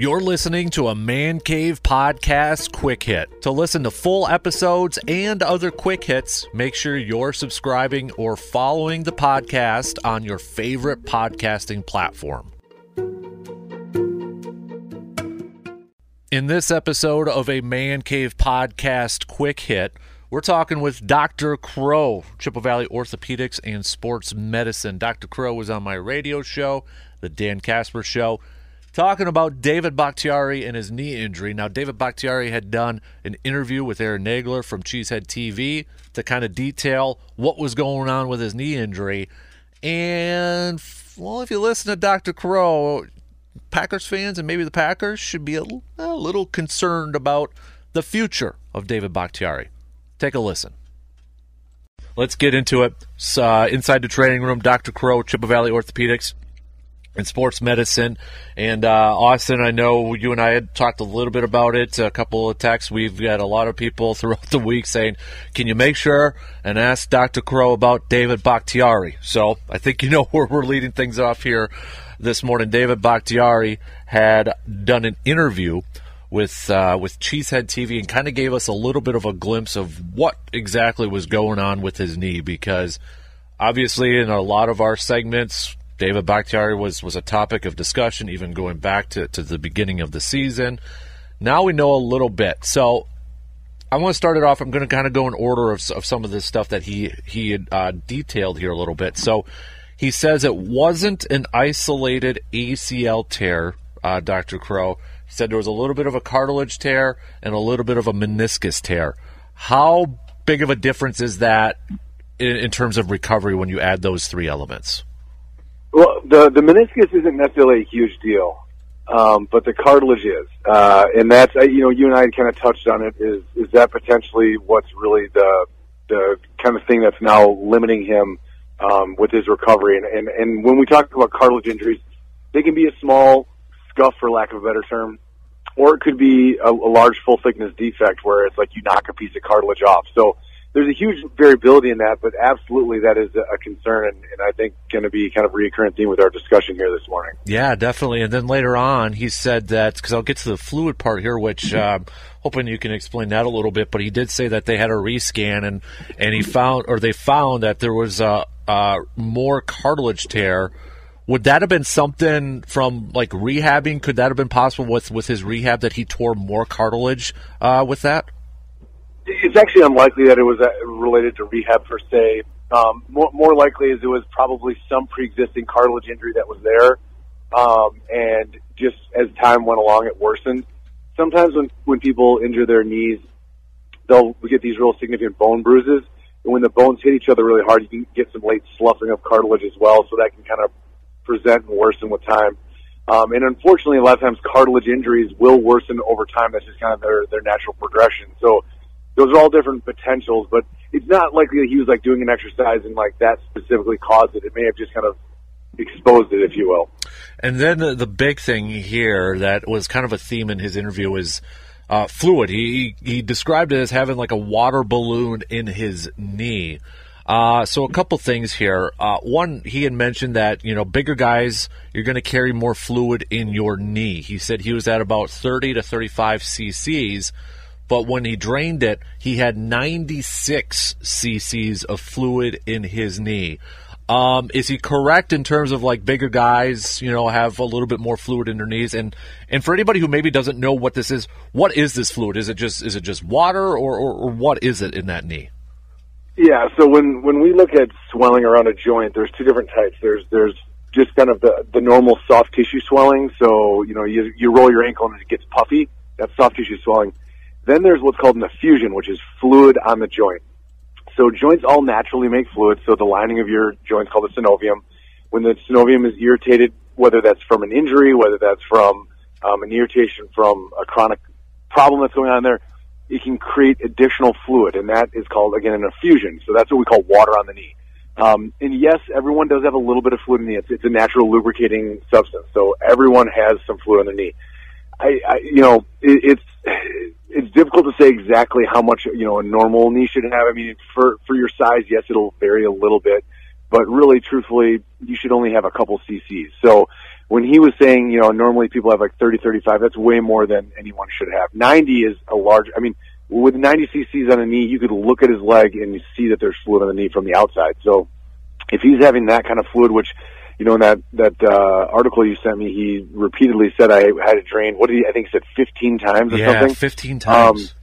You're listening to a Man Cave Podcast Quick Hit. To listen to full episodes and other quick hits, make sure you're subscribing or following the podcast on your favorite podcasting platform. In this episode of a Man Cave Podcast Quick Hit, we're talking with Dr. Crow, Chippewa Valley Orthopedics and Sports Medicine. Dr. Crow was on my radio show, The Dan Casper Show talking about David Bakhtiari and his knee injury. Now, David Bakhtiari had done an interview with Aaron Nagler from Cheesehead TV to kind of detail what was going on with his knee injury. And, well, if you listen to Dr. Crow, Packers fans and maybe the Packers should be a, a little concerned about the future of David Bakhtiari. Take a listen. Let's get into it. Uh, inside the training room, Dr. Crow, Chippewa Valley Orthopedics in sports medicine. And uh, Austin, I know you and I had talked a little bit about it. A couple of texts. We've got a lot of people throughout the week saying, "Can you make sure and ask Dr. Crow about David Bakhtiari?" So I think you know where we're leading things off here this morning. David Bakhtiari had done an interview with uh, with Cheesehead TV and kind of gave us a little bit of a glimpse of what exactly was going on with his knee because obviously in a lot of our segments David Bakhtiari was, was a topic of discussion, even going back to, to the beginning of the season. Now we know a little bit. So I want to start it off. I'm going to kind of go in order of, of some of this stuff that he he uh, detailed here a little bit. So he says it wasn't an isolated ACL tear, uh, Dr. Crow. He said there was a little bit of a cartilage tear and a little bit of a meniscus tear. How big of a difference is that in, in terms of recovery when you add those three elements? Well, the the meniscus isn't necessarily a huge deal, um, but the cartilage is, uh, and that's you know you and I kind of touched on it. Is is that potentially what's really the the kind of thing that's now limiting him um, with his recovery? And, and and when we talk about cartilage injuries, they can be a small scuff, for lack of a better term, or it could be a, a large full thickness defect where it's like you knock a piece of cartilage off. So there's a huge variability in that, but absolutely that is a concern, and, and I think going to be kind of reoccurring theme with our discussion here this morning. Yeah, definitely. And then later on, he said that because I'll get to the fluid part here, which uh, hoping you can explain that a little bit. But he did say that they had a rescan, and and he found or they found that there was a, a more cartilage tear. Would that have been something from like rehabbing? Could that have been possible with with his rehab that he tore more cartilage uh, with that? It's actually unlikely that it was uh, related to rehab per se. Um, more, more likely is it was probably some pre-existing cartilage injury that was there, um, and just as time went along, it worsened. Sometimes when when people injure their knees, they'll get these real significant bone bruises, and when the bones hit each other really hard, you can get some late sloughing of cartilage as well. So that can kind of present and worsen with time. Um, and unfortunately, a lot of times cartilage injuries will worsen over time. That's just kind of their their natural progression. So those are all different potentials, but it's not likely that he was like doing an exercise and like that specifically caused it. It may have just kind of exposed it, if you will. And then the, the big thing here that was kind of a theme in his interview is uh, fluid. He he described it as having like a water balloon in his knee. Uh, so a couple things here. Uh, one, he had mentioned that you know bigger guys, you're going to carry more fluid in your knee. He said he was at about 30 to 35 cc's but when he drained it, he had 96 cc's of fluid in his knee. Um, is he correct in terms of like bigger guys, you know, have a little bit more fluid in their knees? And and for anybody who maybe doesn't know what this is, what is this fluid? Is it just is it just water or, or, or what is it in that knee? Yeah, so when when we look at swelling around a joint, there's two different types. There's there's just kind of the the normal soft tissue swelling. So you know you you roll your ankle and it gets puffy. That's soft tissue swelling. Then there's what's called an effusion, which is fluid on the joint. So joints all naturally make fluid. So the lining of your joint's called the synovium. When the synovium is irritated, whether that's from an injury, whether that's from um, an irritation from a chronic problem that's going on there, it can create additional fluid, and that is called again an effusion. So that's what we call water on the knee. Um, and yes, everyone does have a little bit of fluid in the knee. It's, it's a natural lubricating substance, so everyone has some fluid on the knee. I, I you know, it, it's it's difficult to say exactly how much you know a normal knee should have. I mean, for for your size, yes, it'll vary a little bit. but really, truthfully, you should only have a couple cc's. So when he was saying, you know, normally people have like 30, 35, that's way more than anyone should have. 90 is a large, I mean, with 90 cc's on a knee, you could look at his leg and you see that there's fluid on the knee from the outside. So if he's having that kind of fluid, which, you know, in that, that, uh, article you sent me, he repeatedly said I had it drained. What did he, I think he said 15 times or yeah, something? 15 times. Um,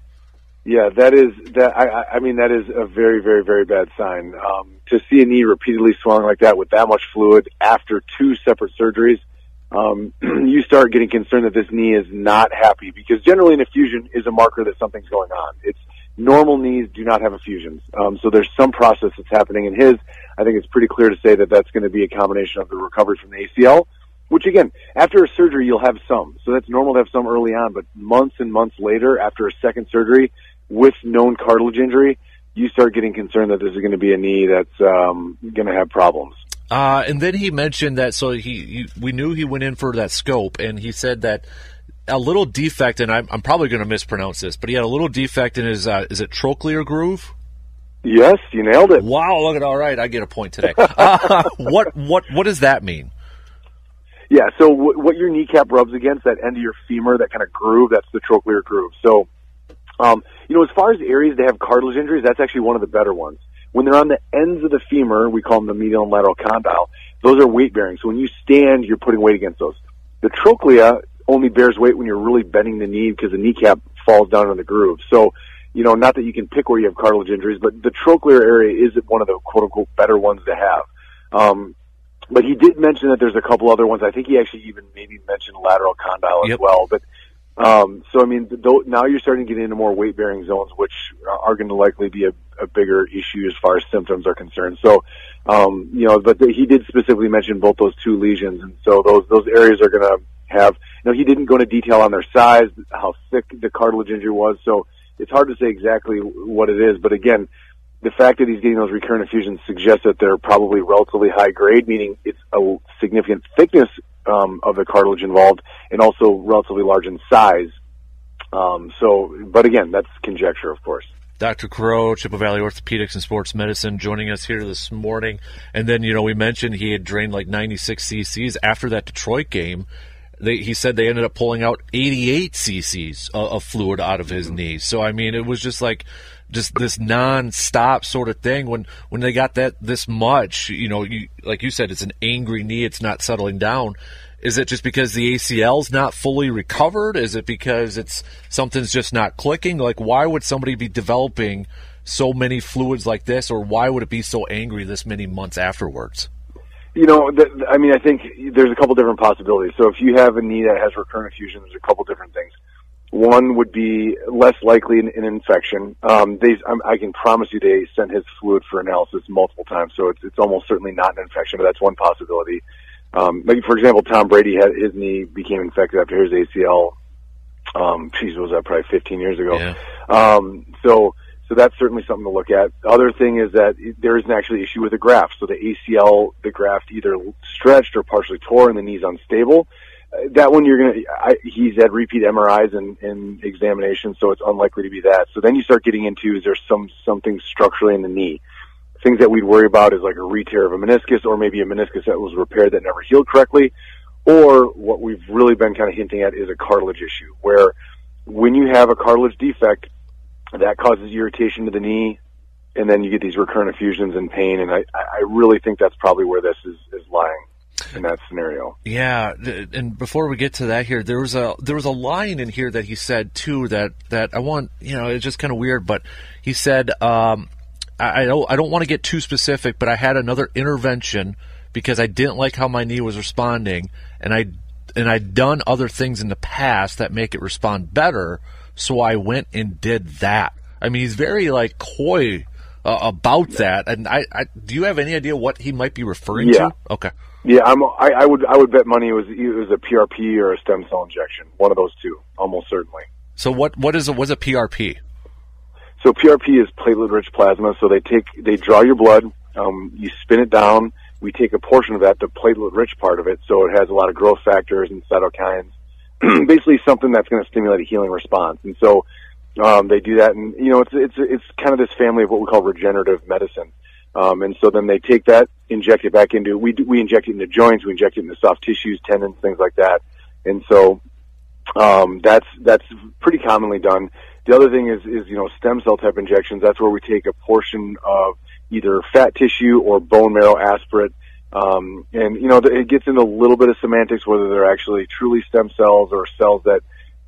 yeah, that is that. I, I mean, that is a very, very, very bad sign. Um, to see a knee repeatedly swelling like that with that much fluid after two separate surgeries, um, you start getting concerned that this knee is not happy because generally an effusion is a marker that something's going on. It's normal knees do not have effusions, um, so there's some process that's happening in his. I think it's pretty clear to say that that's going to be a combination of the recovery from the ACL which again, after a surgery, you'll have some. So that's normal to have some early on, but months and months later, after a second surgery, with known cartilage injury, you start getting concerned that this is going to be a knee that's um, going to have problems. Uh, and then he mentioned that so he, he, we knew he went in for that scope, and he said that a little defect, and I'm, I'm probably going to mispronounce this, but he had a little defect in his uh, is it trochlear groove? Yes, you nailed it. Wow, look at all right, I get a point today. uh, what what what does that mean? Yeah, so w- what your kneecap rubs against, that end of your femur, that kind of groove, that's the trochlear groove. So um, you know, as far as areas that have cartilage injuries, that's actually one of the better ones. When they're on the ends of the femur, we call them the medial and lateral condyle. Those are weight bearing. So when you stand, you're putting weight against those. The trochlea only bears weight when you're really bending the knee because the kneecap falls down in the groove. So, you know, not that you can pick where you have cartilage injuries, but the trochlear area is one of the quote unquote better ones to have. Um, but he did mention that there's a couple other ones. I think he actually even maybe mentioned lateral condyle yep. as well. But um, so I mean, th- now you're starting to get into more weight bearing zones, which are going to likely be a, a bigger issue as far as symptoms are concerned. So, um, you know, but the, he did specifically mention both those two lesions, and so those those areas are going to have. You know, he didn't go into detail on their size, how thick the cartilage injury was, so it's hard to say exactly what it is. But again, the fact that he's getting those recurrent effusions suggests that they're probably relatively high grade, meaning it's a significant thickness um, of the cartilage involved, and also relatively large in size. Um, so, but again, that's conjecture, of course. Dr. Crow, Chippewa Valley Orthopedics and Sports Medicine, joining us here this morning. And then, you know, we mentioned he had drained like 96 cc's after that Detroit game. They, he said they ended up pulling out 88 cc's of, of fluid out of his mm-hmm. knee. So, I mean, it was just like just this non-stop sort of thing. When when they got that this much you know you like you said it's an angry knee it's not settling down. Is it just because the ACL's not fully recovered? Is it because it's something's just not clicking? Like why would somebody be developing so many fluids like this or why would it be so angry this many months afterwards you know, th- I mean, I think there's a couple different possibilities. So if you have a knee that has recurrent effusion, there's a couple different things. One would be less likely an, an infection. Um, they, I can promise you, they sent his fluid for analysis multiple times, so it's, it's almost certainly not an infection, but that's one possibility. Um, like for example, Tom Brady had his knee became infected after his ACL. Um, geez, was that probably 15 years ago? Yeah. Um, so, so that's certainly something to look at. The other thing is that there is an actually issue with the graft. So the ACL, the graft either stretched or partially tore, and the knee's unstable uh, that one you're gonna. I, he's had repeat MRIs and, and examinations, so it's unlikely to be that. So then you start getting into is there some something structurally in the knee? Things that we'd worry about is like a re-tear of a meniscus, or maybe a meniscus that was repaired that never healed correctly, or what we've really been kind of hinting at is a cartilage issue, where when you have a cartilage defect, that causes irritation to the knee, and then you get these recurrent effusions and pain. And I, I really think that's probably where this is, is lying in that scenario. Yeah, and before we get to that here, there was a there was a line in here that he said too that that I want you know it's just kind of weird, but he said um, I, I don't I don't want to get too specific, but I had another intervention because I didn't like how my knee was responding, and I and I'd done other things in the past that make it respond better, so I went and did that. I mean, he's very like coy uh, about that, and I, I do you have any idea what he might be referring yeah. to? Okay. Yeah, I'm, I, I would I would bet money it was it was a PRP or a stem cell injection, one of those two, almost certainly. So what what is a, what's a PRP? So PRP is platelet rich plasma. So they take they draw your blood, um, you spin it down. We take a portion of that, the platelet rich part of it, so it has a lot of growth factors and cytokines. Basically, something that's going to stimulate a healing response. And so um, they do that, and you know it's it's it's kind of this family of what we call regenerative medicine. Um, and so then they take that, inject it back into, we, we inject it into joints, we inject it into soft tissues, tendons, things like that. And so, um, that's, that's pretty commonly done. The other thing is, is, you know, stem cell type injections. That's where we take a portion of either fat tissue or bone marrow aspirate. Um, and, you know, it gets into a little bit of semantics, whether they're actually truly stem cells or cells that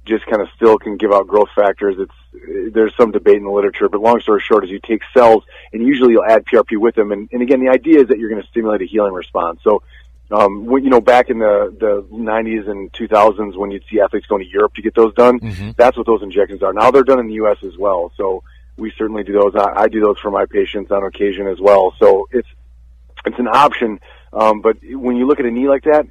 just kind of still can give out growth factors. It's there's some debate in the literature, but long story short is you take cells and usually you'll add PRP with them. And, and again, the idea is that you're going to stimulate a healing response. So, um, when, you know, back in the the 90s and 2000s when you'd see athletes going to Europe to get those done, mm-hmm. that's what those injections are. Now they're done in the U.S. as well. So we certainly do those. I, I do those for my patients on occasion as well. So it's it's an option. Um, but when you look at a knee like that,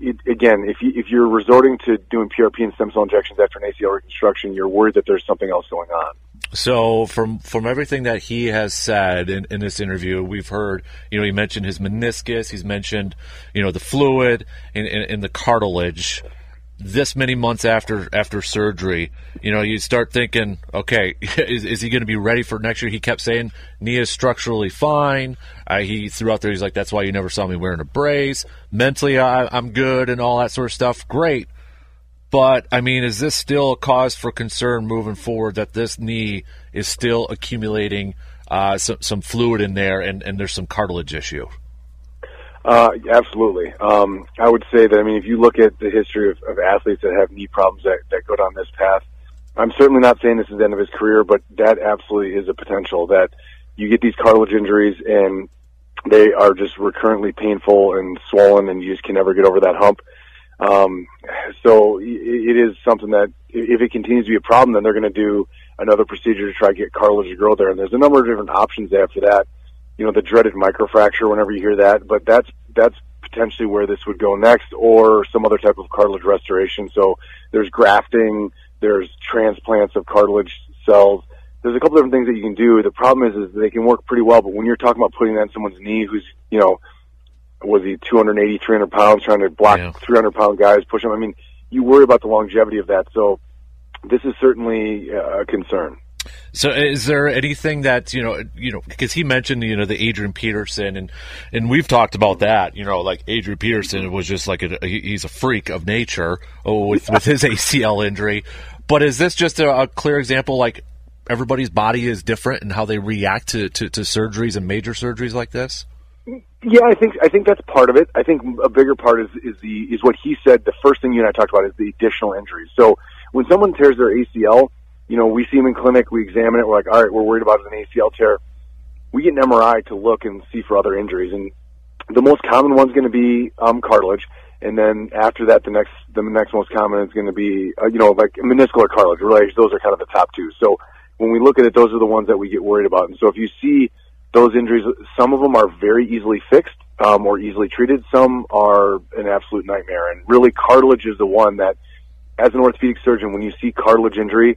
it, again, if you if you're resorting to doing PRP and stem cell injections after an ACL reconstruction, you're worried that there's something else going on. So from from everything that he has said in, in this interview, we've heard, you know, he mentioned his meniscus, he's mentioned, you know, the fluid and, and, and the cartilage this many months after after surgery, you know, you start thinking, okay, is, is he going to be ready for next year? He kept saying knee is structurally fine. He threw out there, he's like, that's why you never saw me wearing a brace. Mentally, I, I'm good and all that sort of stuff. Great. But, I mean, is this still a cause for concern moving forward that this knee is still accumulating uh, some, some fluid in there and, and there's some cartilage issue? Uh, absolutely. Um, I would say that, I mean, if you look at the history of, of athletes that have knee problems that, that go down this path, I'm certainly not saying this is the end of his career, but that absolutely is a potential that you get these cartilage injuries and they are just recurrently painful and swollen and you just can never get over that hump. Um, so it is something that if it continues to be a problem, then they're going to do another procedure to try to get cartilage to grow there. And there's a number of different options after that you know, the dreaded microfracture whenever you hear that, but that's, that's potentially where this would go next or some other type of cartilage restoration. So there's grafting, there's transplants of cartilage cells. There's a couple different things that you can do. The problem is, is they can work pretty well, but when you're talking about putting that in someone's knee who's, you know, was he 280, 300 pounds trying to block yeah. 300 pound guys, push them? I mean, you worry about the longevity of that. So this is certainly a concern. So, is there anything that you know, you know, because he mentioned you know the Adrian Peterson and and we've talked about that. You know, like Adrian Peterson was just like a, he's a freak of nature oh, with with his ACL injury. But is this just a, a, clear example? Like everybody's body is different and how they react to, to, to surgeries and major surgeries like this. Yeah, I think I think that's part of it. I think a bigger part is is the is what he said. The first thing you and I talked about is the additional injuries. So when someone tears their ACL you know, we see them in clinic, we examine it, we're like, all right, we're worried about an ACL tear. We get an MRI to look and see for other injuries, and the most common one's going to be um, cartilage, and then after that, the next the next most common is going to be, uh, you know, like meniscal or cartilage. Really, those are kind of the top two. So when we look at it, those are the ones that we get worried about. And so if you see those injuries, some of them are very easily fixed um, or easily treated. Some are an absolute nightmare. And really, cartilage is the one that, as an orthopedic surgeon, when you see cartilage injury,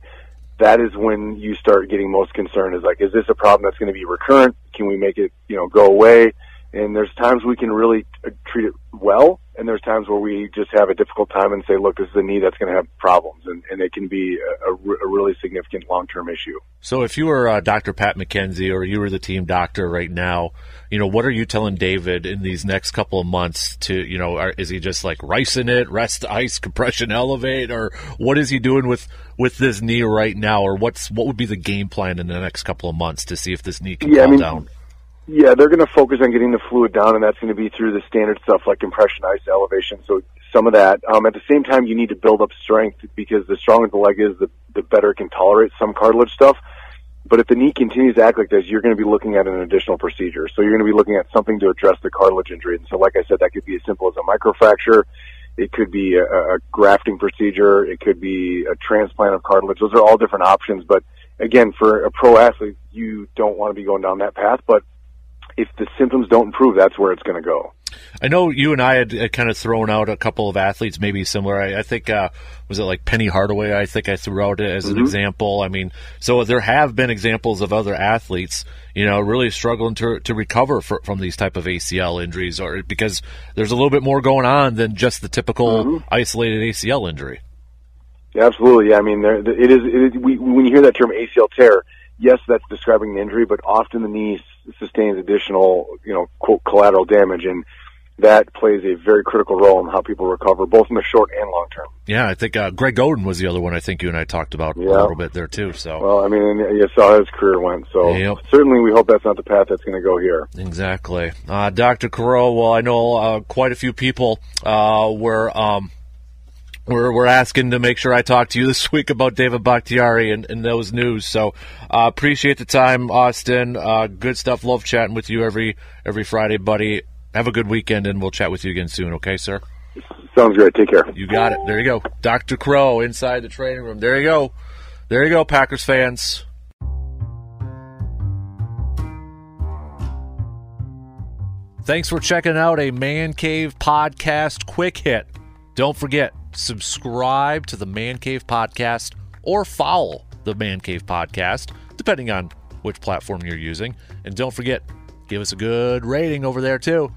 that is when you start getting most concerned is like, is this a problem that's going to be recurrent? Can we make it, you know, go away? And there's times we can really uh, treat it well, and there's times where we just have a difficult time and say, look, this is a knee that's going to have problems, and, and it can be a, a really significant long-term issue. So if you were uh, Dr. Pat McKenzie or you were the team doctor right now, you know, what are you telling David in these next couple of months to, you know, are, is he just like ricing it, rest, ice, compression, elevate, or what is he doing with, with this knee right now, or what's, what would be the game plan in the next couple of months to see if this knee can yeah, calm I mean, down? Yeah, they're going to focus on getting the fluid down, and that's going to be through the standard stuff like compression, ice, elevation. So some of that. Um, at the same time, you need to build up strength because the stronger the leg is, the, the better it can tolerate some cartilage stuff. But if the knee continues to act like this, you're going to be looking at an additional procedure. So you're going to be looking at something to address the cartilage injury. And so, like I said, that could be as simple as a microfracture. It could be a, a grafting procedure. It could be a transplant of cartilage. Those are all different options. But again, for a pro athlete, you don't want to be going down that path. But if the symptoms don't improve, that's where it's going to go. I know you and I had kind of thrown out a couple of athletes, maybe similar. I, I think uh, was it like Penny Hardaway? I think I threw out it as mm-hmm. an example. I mean, so there have been examples of other athletes, you know, really struggling to to recover for, from these type of ACL injuries, or because there's a little bit more going on than just the typical mm-hmm. isolated ACL injury. Yeah, absolutely. Yeah, I mean, there, it is. It we, when you hear that term ACL tear, yes, that's describing the injury, but often the knee sustains additional, you know, quote collateral damage, and that plays a very critical role in how people recover, both in the short and long term. Yeah, I think uh, Greg Oden was the other one. I think you and I talked about Yeah. a little bit there too. So Well, I mean, you saw how his career went, so Yep. certainly we hope that's not the path that's going to go here. exactly, uh, Doctor Crow. Well, I know uh, quite a few people uh, were. Um, we're, we're asking to make sure I talk to you this week about David Bakhtiari and, and those news. So uh, appreciate the time, Austin. Uh, good stuff. Love chatting with you every every Friday, buddy. Have a good weekend, and we'll chat with you again soon. Okay, sir. Sounds great. Take care. You got it. There you go. Dr. Crow inside the training room. There you go. There you go, Packers fans. Thanks for checking out a Man Cave Podcast quick hit. Don't forget, subscribe to the Man Cave Podcast or follow the Man Cave Podcast, depending on which platform you're using. And don't forget, give us a good rating over there, too.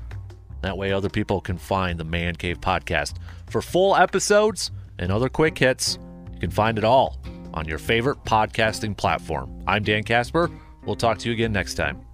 That way, other people can find the Man Cave Podcast. For full episodes and other quick hits, you can find it all on your favorite podcasting platform. I'm Dan Casper. We'll talk to you again next time.